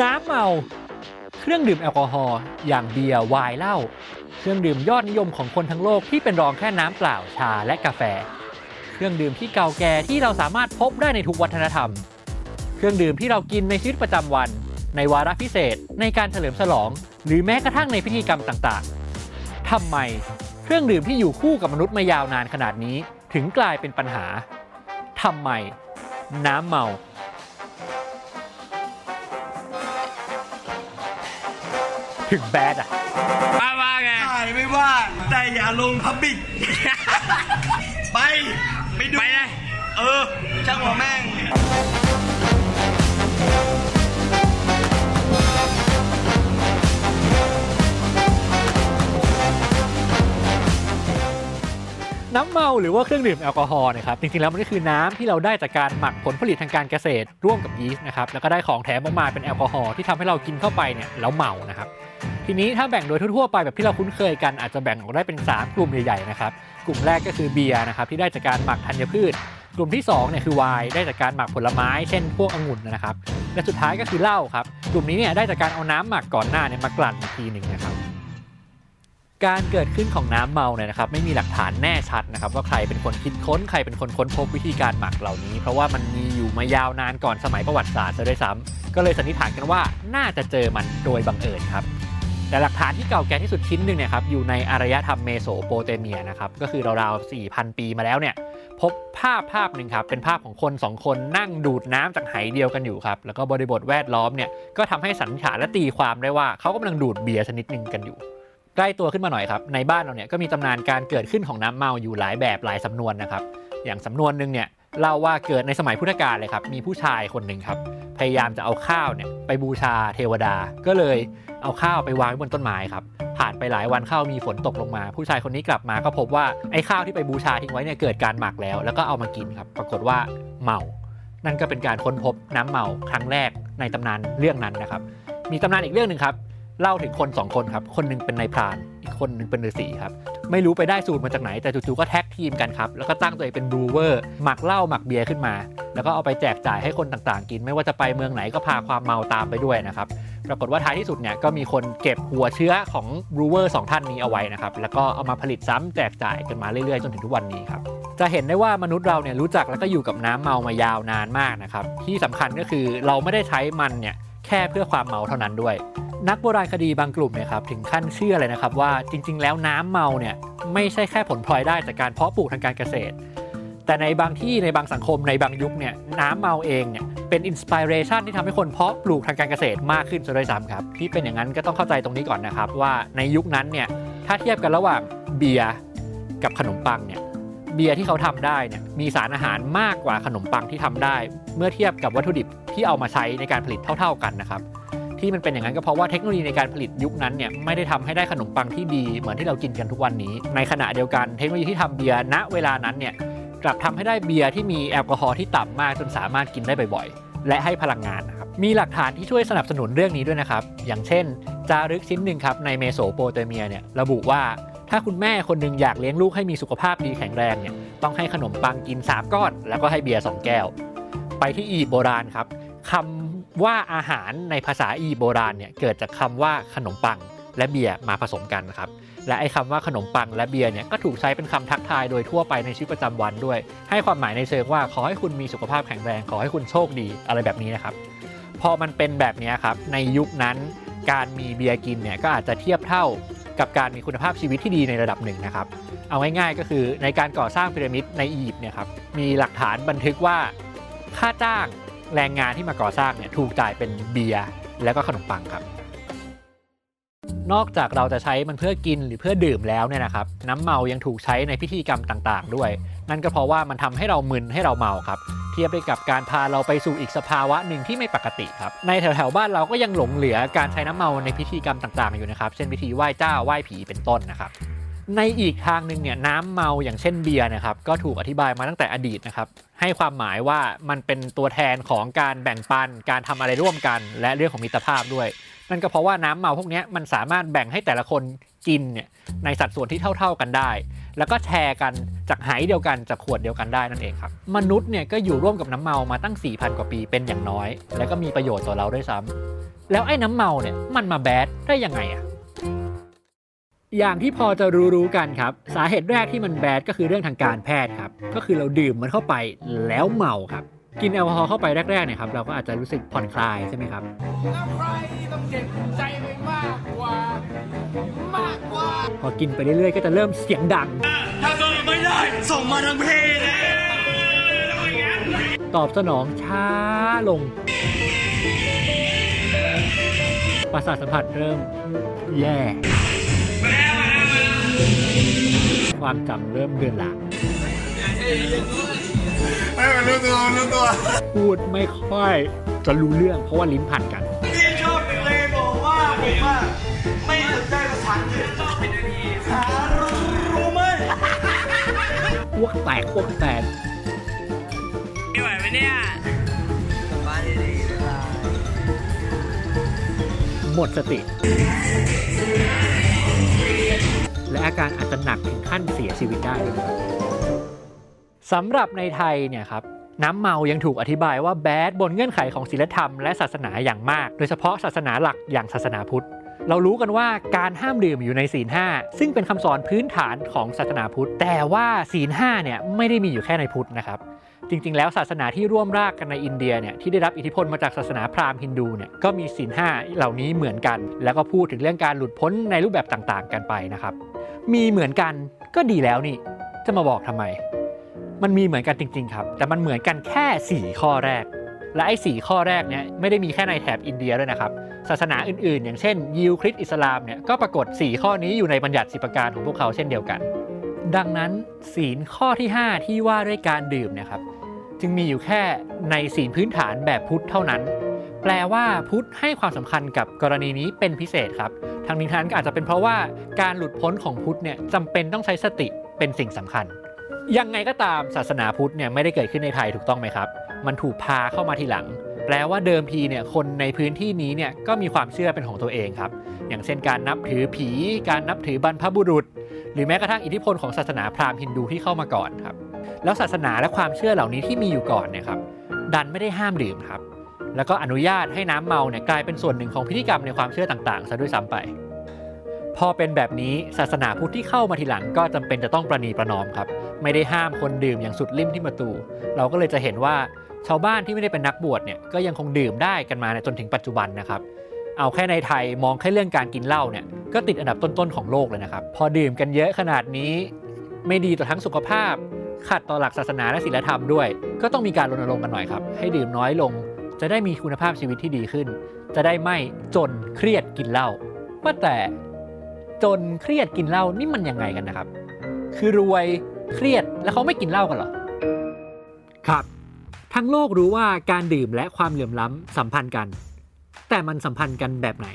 น้ำเมา เครื่องดื่มแอลกอฮอล์อย่างเบียร์ไวน์เหล้าเครื่องดื่มยอดนิยมของคนทั้งโลกที่เป็นรองแค่น้ำเปล่าชาและกาแฟ เครื่องดื่มที่เก่าแก่ที่เราสามารถพบได้ในทุกวัฒนธรรม เครื่องดื่มที่เรากินในชีวิตประจำวัน ในวาระพิเศษ ในการเฉลิมฉลอง หรือแม้กระทั่งในพิธีกรรมต่างๆทำไมเครื่องดื่มที่อยู่คู่กับมนุษย์มายาวนานขนาดนี้ ถึงกลายเป็นปัญหาทำไม น้ำเมา ถึงแบดอะว่าว่าไงถ่ายไม่ว่า แต่อย่าลงพับบิกไป ไปดู ไปเลยเออ ช่างหัวแม่งน้ำเมาหรือว่าเครื่องดื่มแอลกอฮอล์นะครับจริงๆแล้วมันก็คือน้ำที่เราได้จากการหมักผลผลิตทางการเกษตรร่วมกับยีสต์นะครับแล้วก็ได้ของแถมออกมาเป็นแอลกอฮอล์ที่ทำให้เรากินเข้าไปเนี่ยแล้วเมานะครับ ทีนี้ถ้าแบ่งโดยทั่วๆไปแบบที่เราคุ้นเคยกันอาจจะแบ่งออกได้เป็น 3 กลุ่มใหญ่ๆนะครับกลุ่มแรกก็คือเบียร์นะครับที่ได้จากการหมักธัญพืช กลุ่มที่2เนี่ยคือไวน์ได้จากการหมักผลไม้ เช่นพวกองุ่นนะครับและสุดท้ายก็คือเหล้าครับกลุ่มนี้เนี่ยได้จากการเอาน้ำหมักก่อนหน้าเนี่ยมากลั่นอีกทีหนึ่งนะครับการเกิดขึ้นของน้ำเมาเนี่ยนะครับไม่มีหลักฐานแน่ชัดนะครับว่าใครเป็นคนคิดค้นใครเป็นคนค้นพบวิธีการหมักเหล่านี้ เพราะว่ามันมีอยู่มายาวนานก่อนสมัยประวัติศาสตร์ซะด้วยซ้ำก็เลยสันนิษฐานกันว่าน่าจะเจอมันโดยบังเอิญครับ แต่หลักฐานที่เก่าแก่ที่สุดชิ้นหนึ่งเนี่ยครับอยู่ในอารยธรรมเมโสโปเตเมียนะครับก็คือราวๆ4,000 ปีมาแล้วเนี่ยพบภาพภาพหนึ่งครับเป็นภาพของคนสองคนนั่งดูดน้ำจากไหเดียวกันอยู่ครับแล้วก็บริบทแวดล้อมเนี่ยก็ทำให้สันนิษฐานและตีความได้ว่าเขากำลังดูดเบียร์ชนิดหนึ่งกันอยู่ ใกล้ตัวขึ้นมาหน่อยครับในบ้านเราเนี่ยก็มีตำนานการเกิดขึ้นของน้ำเมาอยู่หลายแบบหลายสำนวนนะครับอย่างสำนวนหนึ่งเนี่ยเล่าว่าเกิดในสมัยพุทธกาลเลยครับมีผู้ชายคนหนึ่งครับพยายามจะเอาข้าวเนี่ยไปบูชาเทวดาก็เลย เอาข้าวไปวางไว้บนต้นไม้ครับ ผ่านไปหลายวันข้าวมีฝนตกลงมา ผู้ชายคนนี้กลับมาก็พบว่าไอ้ข้าวที่ไปบูชาทิ้งไว้เนี่ยเกิดการหมักแล้ว แล้วก็เอามากินครับ ปรากฏว่าเมา นั่นก็เป็นการค้นพบน้ำเมาครั้งแรกในตำนานเรื่องนั้นนะครับ มีตำนานอีกเรื่องหนึ่งครับ เล่าถึงคนสองคนครับ คนหนึ่งเป็นนายพราน อีกคนหนึ่งเป็นฤาษีครับ ไม่รู้ไปได้สูตรมาจากไหน แต่จู่ๆก็ tag team กันครับ แล้วก็ตั้งตัวเองเป็น brewer หมักเหล้าหมักเบียร์ขึ้นมา แล้วก็เอาไปแจกจ่ายให้คนต่างๆ กิน ไม่ว่าจะไปเมืองไหนก็พาความเมาตามไปด้วยนะครับปรากฏว่าท้ายที่สุดเนี่ยก็มีคนเก็บหัวเชื้อของ brewer สองท่านนี้เอาไว้นะครับแล้วก็เอามาผลิตซ้ำแจกจ่ายกันมาเรื่อยๆ จนถึงทุกวันนี้ครับจะเห็นได้ว่ามนุษย์เราเนี่ยรู้จักแล้วก็อยู่กับน้ำเมามายาวนานมากนะครับที่สำคัญก็คือเราไม่ได้ใช้มันเนี่ยแค่เพื่อความเมาเท่านั้นด้วย นักโบราณคดีบางกลุ่มเนี่ยครับถึงขั้นเชื่อเลยนะครับว่าจริง ๆ แล้วน้ำเมาเนี่ยไม่ใช่แค่ผลพลอยได้จากการเพาะปลูกทางการเกษตร แต่ในบางที่ในบางสังคมในบางยุคเนี่ยน้ำเมาเองเนี่ยเป็น inspiration ที่ทำให้คนเพาะปลูกทางการเกษตรมากขึ้นซะด้วยซ้ำครับที่เป็นอย่างนั้นก็ต้องเข้าใจตรงนี้ก่อนนะครับ ว่าในยุคนั้นเนี่ยถ้าเทียบกันระหว่างเบียร์กับขนมปังเนี่ยเบียร์ที่เขาทำได้เนี่ยมีสารอาหารมากกว่าขนมปังที่ทำได้ เมื่อเทียบกับวัตถุดิบที่เอามาใช้ในการผลิตเท่า ๆกันนะครับ ที่มันเป็นอย่างนั้นก็เพราะว่าเทคโนโลยีในการผลิตยุคนั้นเนี่ยไม่ได้ทำให้ได้ขนมปังที่ดีเหมือนที่เรากินกันทุกวันนี้ ในขณะเดียวกันเทคโนโลยีที่ทำเบียร์ณเวลานั้นเนี่ยกลับทำให้ได้เบียร์ที่มีแอลกอฮอล์ที่ต่ำมากจนสามารถกินได้บ่อยๆ และให้พลังงานนะครับมีหลักฐานที่ช่วยสนับสนุนเรื่องนี้ด้วยนะครับ อย่างเช่น จารึกชิ้นหนึ่งครับในเมโสโปเตเมียเนี่ยระบุว่าถ้าคุณแม่คนหนึ่งอยากเลี้ยงลูกให้มีสุขภาพดีแข็งแรงเนี่ยต้องให้ขนมปังกิน 3 ก้อน แล้วก็ให้เบียร์สองแก้ว ไปที่อียิปต์โบราณครับ คำว่าอาหารในภาษาอียิปต์โบราณเนี่ยเกิดจากคำว่าขนมปังและเบียร์มาผสมกันนะครับ และไอ้คำว่าขนมปังและเบียร์เนี่ยก็ถูกใช้เป็นคำทักทายโดยทั่วไปในชีวิตประจำวันด้วย ให้ความหมายในเชิงว่าขอให้คุณมีสุขภาพแข็งแรง ขอให้คุณโชคดีอะไรแบบนี้นะครับ พอมันเป็นแบบนี้ครับ ในยุคนั้นการมีเบียร์กินเนี่ยก็อาจจะเทียบเท่ากับการมีคุณภาพชีวิตที่ดีในระดับหนึ่งนะครับ เอาง่ายๆก็คือในการก่อสร้างพีระมิดในอียิปต์เนี่ยครับมีหลักฐานบันทึกว่าค่าจ้าง แรงงานที่มาก่อสร้างเนี่ยถูกจ่ายเป็นเบียร์แล้วก็ขนมปังครับ นอกจากเราจะใช้มันเพื่อกินหรือเพื่อดื่มแล้วเนี่ยนะครับน้ำเมายังถูกใช้ในพิธีกรรมต่างๆ ด้วย นั่นก็เพราะว่ามันทำให้เรามึนให้เราเมาครับเทียบไปกับการพาเราไปสู่อีกสภาวะหนึ่งที่ไม่ปกติครับในแถวๆบ้านเราก็ยังหลงเหลือการใช้น้ำเมาในพิธีกรรมต่างๆ อยู่นะครับ เช่นพิธีไหว้เจ้าไหว้ผีเป็นต้นนะครับ ในอีกทางหนึ่งเนี่ยน้ำเมาอย่างเช่นเบียร์นะครับก็ถูกอธิบายมาตั้งแต่อดีตนะครับให้ความหมายว่ามันเป็นตัวแทนของการแบ่งปันการทำอะไรร่วมกัน และเรื่องของมิตรภาพด้วย นั่นก็เพราะว่าน้ำเมาพวกนี้มันสามารถแบ่งให้แต่ละคนกินเนี่ยในสัดส่วนที่เท่า ๆกันได้ แล้วก็แชร์กันจากไหเดียวกันจากขวดเดียวกันได้นั่นเองครับ มนุษย์เนี่ยก็อยู่ร่วมกับน้ำเมามาตั้ง 4,000 กว่าปีเป็นอย่างน้อย แล้วก็มีประโยชน์ต่อเราด้วยซ้ำแล้วไอ้น้ำเมาเนี่ยมันมาแบดได้ยังไงอะ อย่างที่พอจะรู้ๆกันครับ สาเหตุแรกที่มันแบดก็คือเรื่องทางการแพทย์ครับ ก็คือเราดื่มมันเข้าไปแล้วเมาครับ กินแอลกอฮอล์เข้าไปแรกๆเนี่ยครับเราก็อาจจะรู้สึกผ่อนคลายใช่ไหมครับแล้วใครต้องเจ็บใจไปมากกว่ามากกว่าพอกินไปเรื่อยๆ ก็จะเริ่มเสียงดัง ถ้าเกิดไม่ได้ส่งมาทางเพจนะตอบสนองช้าลงประสาทสัมผัสเริ่มแย่ ความจำเริ่มเดือนหลังไม่เป็นรู้ตัวรู้ตัว พูดไม่ค่อยจะรู้เรื่องเพราะว่าลิ้นพันกันพี่ชอบเป็นเลยบอกว่าผมว่าไม่สนใจภาษาอังกฤษหารู้ไหมอ้วกแตกอ้วกแตกไม่ไหวไหมเนี่ยหมดสติ และอาการอาจจะหนักถึงขั้นเสียชีวิตได้สำหรับในไทยเนี่ยครับน้ำเมายังถูกอธิบายว่าแบดบนเงื่อนไขของศีลธรรมและศาสนาอย่างมาก โดยเฉพาะศาสนาหลักอย่างศาสนาพุทธ เรารู้กันว่าการห้ามดื่มอยู่ในศีลห้าซึ่งเป็นคำสอนพื้นฐานของศาสนาพุทธ แต่ว่าศีลห้าเนี่ยไม่ได้มีอยู่แค่ในพุทธนะครับ จริงๆ แล้วศาสนาที่ร่วมรากกันในอินเดียเนี่ยที่ได้รับอิทธิพลมาจากศาสนาพราหมณ์ฮินดูเนี่ยก็มีศีลห้าเหล่านี้เหมือนกัน แล้วก็พูดถึงเรื่องการหลุดพ้นในรูปแบบต่างๆ กันไปนะครับ มีเหมือนกันก็ดีแล้วนี่ จะมาบอกทำไม มันมีเหมือนกันจริง ๆ ครับ แต่มันเหมือนกันแค่ 4 ข้อแรก และไอ้สข้อแรกเนี่ยไม่ได้มีแค่ในแถบอินเดียด้วยนะครับ ศาสนาอื่นๆ อย่างเช่น ยิวคริสต์อิสลามเนี่ยก็ปรากฏ 4 ข้อนี้อยู่ในบัญญัติสิประการของพวกเขาเช่นเดียวกัน ดังนั้นศีลข้อที่ 5 ที่ว่าด้วยการดื่มเนะครับ จึงมีอยู่แค่ในศีลพื้นฐานแบบพุทธเท่านั้น แปลว่าพุทธให้ความสำคัญกับกรณีนี้เป็นพิเศษครับทางนี้ทางนั้นก็อาจจะเป็นเพราะว่าการหลุดพ้นของพุทธเนี่ยจำเป็นต้องใช้สติเป็นสิ่งสำคัญ ยังไงก็ตามศาสนาพุทธเนี่ยไม่ได้เกิดขึ้นในไทยถูกต้องไหมครับ มันถูกพาเข้ามาทีหลัง แปลว่าเดิมทีเนี่ยคนในพื้นที่นี้เนี่ยก็มีความเชื่อเป็นของตัวเองครับ อย่างเช่นการนับถือผี การนับถือบรรพบุรุษ หรือแม้กระทั่งอิทธิพลของศาสนาพราหมณ์ฮินดูที่เข้ามาก่อนครับ แล้วศาสนาและความเชื่อเหล่านี้ที่มีอยู่ก่อนเนี่ยครับดันไม่ได้ห้ามดื่มครับ แล้วก็อนุญาตให้น้ำเมาเนี่ยกลายเป็นส่วนหนึ่งของพิธีกรรมในความเชื่อต่างๆซะด้วยซ้ำไป พอเป็นแบบนี้ศาสนาพุทธที่เข้ามาทีหลังก็จำเป็นจะต้องประนีประนอมครับ ไม่ได้ห้ามคนดื่มอย่างสุดลิ่มที่ประตู เราก็เลยจะเห็นว่าชาวบ้านที่ไม่ได้เป็นนักบวชเนี่ยก็ยังคงดื่มได้กันมาจนถึงปัจจุบันนะครับเอาแค่ในไทยมองแค่เรื่องการกินเหล้าเนี่ยก็ติดอันดับต้นๆของโลกเลยนะครับ พอดื่มกันเยอะขนาดนี้ ไม่ดีต่อทั้งสุขภาพขัดต่อหลักศาสนาและศีลธรรมด้วย ก็ต้องมีการรณรงค์กันหน่อยครับ ให้ดื่มน้อยลง จะได้มีคุณภาพชีวิตที่ดีขึ้น จะได้ไม่จนเครียดกินเหล้าว่าแต่จนเครียดกินเหล้านี่มันยังไงกันนะครับ คือรวยเครียดแล้วเขาไม่กินเหล้ากันเหรอ ครับ ทั้งโลกรู้ว่าการดื่มและความเหลื่อมล้ำสัมพันธ์กัน แต่มันสัมพันธ์กันแบบไหน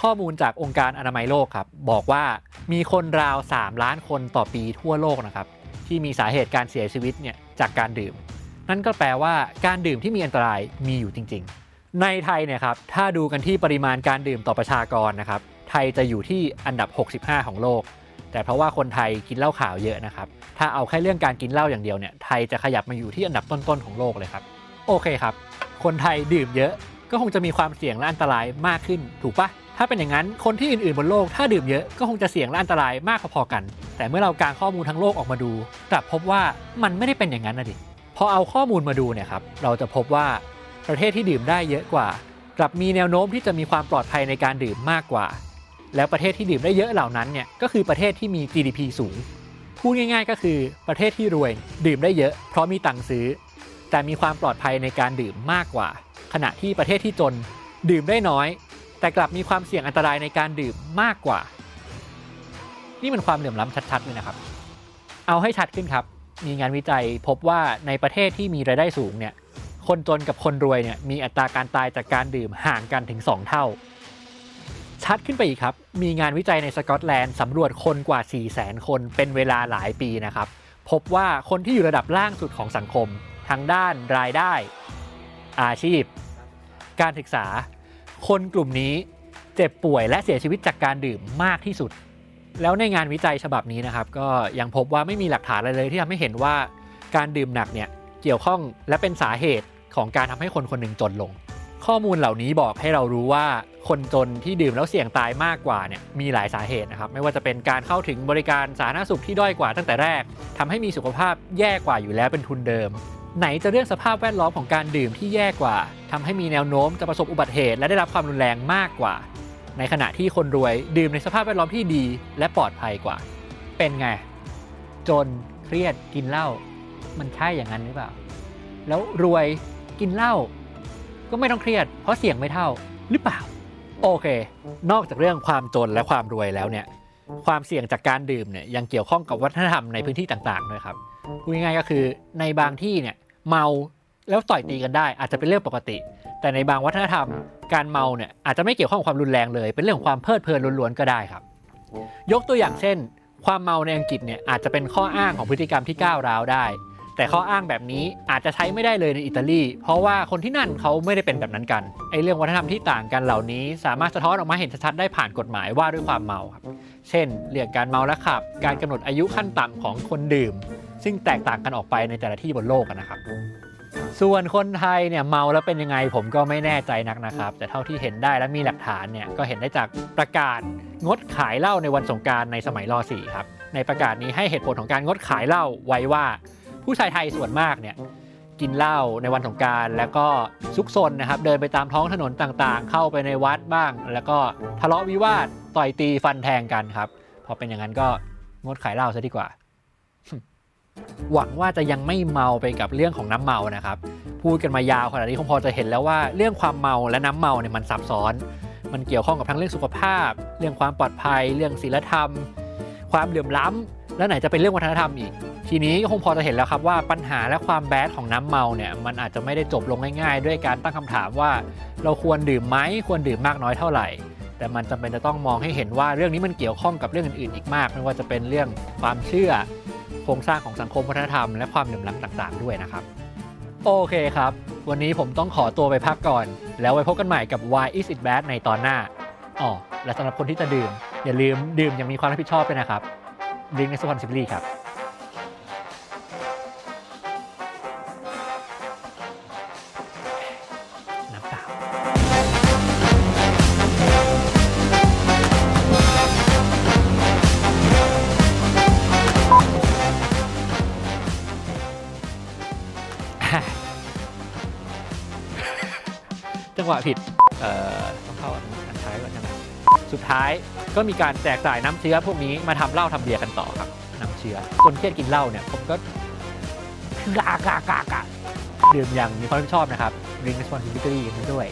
ข้อมูลจากองค์การอนามัยโลกครับ บอกว่ามีคนราว 3 ล้านคนต่อปีทั่วโลกนะครับ ที่มีสาเหตุการเสียชีวิตเนี่ยจากการดื่ม นั่นก็แปลว่าการดื่มที่มีอันตรายมีอยู่จริง ๆ ในไทยเนี่ยครับถ้าดูกันที่ปริมาณการดื่มต่อประชากรนะครับไทยจะอยู่ที่อันดับ 65 ของโลก แต่เพราะว่าคนไทยกินเหล้าขาวเยอะนะครับถ้าเอาแค่เรื่องการกินเหล้าอย่างเดียวเนี่ยไทยจะขยับมาอยู่ที่อันดับต้นๆของโลกเลยครับโอเคครับคนไทยดื่มเยอะก็คงจะมีความเสี่ยงและอันตรายมากขึ้นถูกปะถ้าเป็นอย่างนั้นคนที่อื่นๆบนโลกถ้าดื่มเยอะก็คงจะเสี่ยงและอันตรายมากพอๆกัน แต่เมื่อเรากางข้อมูลทั้งโลกออกมาดูกลับพบว่ามันไม่ได้เป็นอย่างนั้นนะดิ พอเอาข้อมูลมาดูเนี่ยครับเราจะพบว่าประเทศที่ดื่มได้เยอะกว่า กลับมีแนวโน้มที่จะมีความปลอดภัยในการดื่มมากกว่า แล้วประเทศที่ดื่มได้เยอะเหล่านั้นเนี่ยก็คือประเทศที่มี GDP สูงพูดง่าย ๆ ก็คือประเทศที่รวยดื่มได้เยอะ เพราะมีตังค์ซื้อ แต่มีความปลอดภัยในการดื่มมากกว่า ขณะที่ประเทศที่จนดื่มได้น้อย แต่กลับมีความเสี่ยงอันตรายในการดื่มมากกว่า นี่มันความเหลื่อมล้ำชัดๆเลยนะครับ เอาให้ชัดขึ้นครับ มีงานวิจัยพบว่าในประเทศที่มีรายได้สูงเนี่ยคนจนกับคนรวยเนี่ยมีอัตราการตายจากการดื่มห่างกันถึง 2 เท่า ชัดขึ้นไปอีกครับ มีงานวิจัยในสกอตแลนด์สำรวจคนกว่า 4 0 0 0 0 0 คนเป็นเวลาหลายปีนะครับ พบว่าคนที่อยู่ระดับล่างสุดของสังคม ทั้งด้านรายได้ อาชีพ การศึกษา คนกลุ่มนี้เจ็บป่วยและเสียชีวิตจากการดื่มมากที่สุด แล้วในงานวิจัยฉบับนี้นะครับ ก็ยังพบว่าไม่มีหลักฐานอะไรเลยที่ทำให้เห็นว่าการดื่มหนักเนี่ยเกี่ยวข้องและเป็นสาเหตุของการทำให้คนคนหนึ่งจนลง ข้อมูลเหล่านี้บอกให้เรารู้ว่าคนจนที่ดื่มแล้วเสี่ยงตายมากกว่าเนี่ยมีหลายสาเหตุนะครับ ไม่ว่าจะเป็นการเข้าถึงบริการสาธารณสุขที่ด้อยกว่าตั้งแต่แรกทำให้มีสุขภาพแย่กว่าอยู่แล้วเป็นทุนเดิม ไหนจะเรื่องสภาพแวดล้อมของการดื่มที่แย่กว่าทำให้มีแนวโน้มจะประสบอุบัติเหตุและได้รับความรุนแรงมากกว่า ในขณะที่คนรวยดื่มในสภาพแวดล้อมที่ดีและปลอดภัยกว่า เป็นไง จนเครียดกินเหล้ามันใช่อย่างนั้นหรือเปล่า แล้วรวยกินเหล้าก็ไม่ต้องเครียด เพราะเสี่ยงไม่เท่าหรือเปล่า โอเค นอกจากเรื่องความจนและความรวยแล้วเนี่ยความเสี่ยงจากการดื่มเนี่ยยังเกี่ยวข้องกับวัฒนธรรมในพื้นที่ต่างๆด้วยครับพูดง่ายๆก็คือในบางที่เนี่ยเมาแล้วต่อยตีกันได้อาจจะเป็นเรื่องปกติ แต่ในบางวัฒนธรรม การเมาเนี่ยอาจจะไม่เกี่ยวข้องกับความรุนแรงเลย เป็นเรื่องของความเพลิดเพลินล้วนๆก็ได้ครับ ยกตัวอย่างเช่น ความเมาในอังกฤษเนี่ยอาจจะเป็นข้ออ้างของพฤติกรรมที่ก้าวร้าวได้ แต่ข้ออ้างแบบนี้อาจจะใช้ไม่ได้เลยในอิตาลี เพราะว่าคนที่นั่นเขาไม่ได้เป็นแบบนั้นกันไอเรื่องวัฒนธรรมที่ต่างกันเหล่านี้ สามารถสะท้อนออกมาเห็นชัดได้ผ่านกฎหมายว่าด้วยความเมาครับเช่นเรื่องการเมาและขับ การกำหนดอายุขั้นต่ำของคนดื่ม ซึ่งแตกต่างกันออกไปในแต่ละที่บนโลกนะครับ ส่วนคนไทยเนี่ยเมาแล้วเป็นยังไงผมก็ไม่แน่ใจนักนะครับ แต่เท่าที่เห็นได้และมีหลักฐานเนี่ยก็เห็นได้จากประกาศงดขายเหล้าในวันสงการในสมัยร .4 ครับในประกาศนี้ให้เหตุผลของการงดขายเหล้าไว้ว่าผู้ชายไทยส่วนมากเนี่ยกินเหล้าในวันสงการแล้วก็ซุกซนนะครับเดินไปตามท้องถนนต่างๆ เข้าไปในวัดบ้าง แล้วก็ทะเลาะวิวาทต่อยตีฟันแทงกันครับพอเป็นอย่างนั้นก็งดขายเหล้าซะดีกว่า หวังว่าจะยังไม่เมาไปกับเรื่องของน้ำเมานะครับ พูดกันมายาวขนาดนี้คงพอจะเห็นแล้วว่าเรื่องความเมาและน้ำเมาเนี่ยมันซับซ้อน มันเกี่ยวข้องกับทั้งเรื่องสุขภาพ เรื่องความปลอดภัย เรื่องศีลธรรม ความเหลื่อมล้ำแล้วไหนจะเป็นเรื่องวัฒนธรรมอีก ทีนี้ก็คงพอจะเห็นแล้วครับว่าปัญหาและความแบดของน้ำเมาเนี่ยมันอาจจะไม่ได้จบลงง่าย ๆ ด้วยการตั้งคำถามว่า เราควรดื่มไหมควรดื่มมากน้อยเท่าไหร่แต่มันจำเป็นจะต้องมองให้เห็นว่าเรื่องนี้มันเกี่ยวข้องกับเรื่องอื่นๆอีกมาก ไม่ว่าจะเป็นเรื่องความเชื่อ โครงสร้างของสังคมวัฒนธรรมและความเหลื่อมล้ำต่างๆ ด้วยนะครับ โอเคครับ วันนี้ผมต้องขอตัวไปพักก่อน แล้วไว้พบกันใหม่กับ Why is it bad ในตอนหน้าอ๋อและสำหรับคนที่จะดื่ม อย่าลืมดื่มอย่างมีความรับผิดชอบด้วยนะครับลิงก์ในสปอนซิบลี่ครับ จังหวะผิด เอ่อ ต้องเข้าอันท้ายก่อนใช่ไหมสุดท้ายก็มีการแจกจ่ายน้ำเชื้อพวกนี้มาทำเหล้าทำเบียร์กันต่อครับ น้ำเชื้อคนเครียดกินเหล้าเนี่ยผมก็กากากากาดื่มอย่างมีความรับผิดชอบนะครับ drink responsibly กันด้วย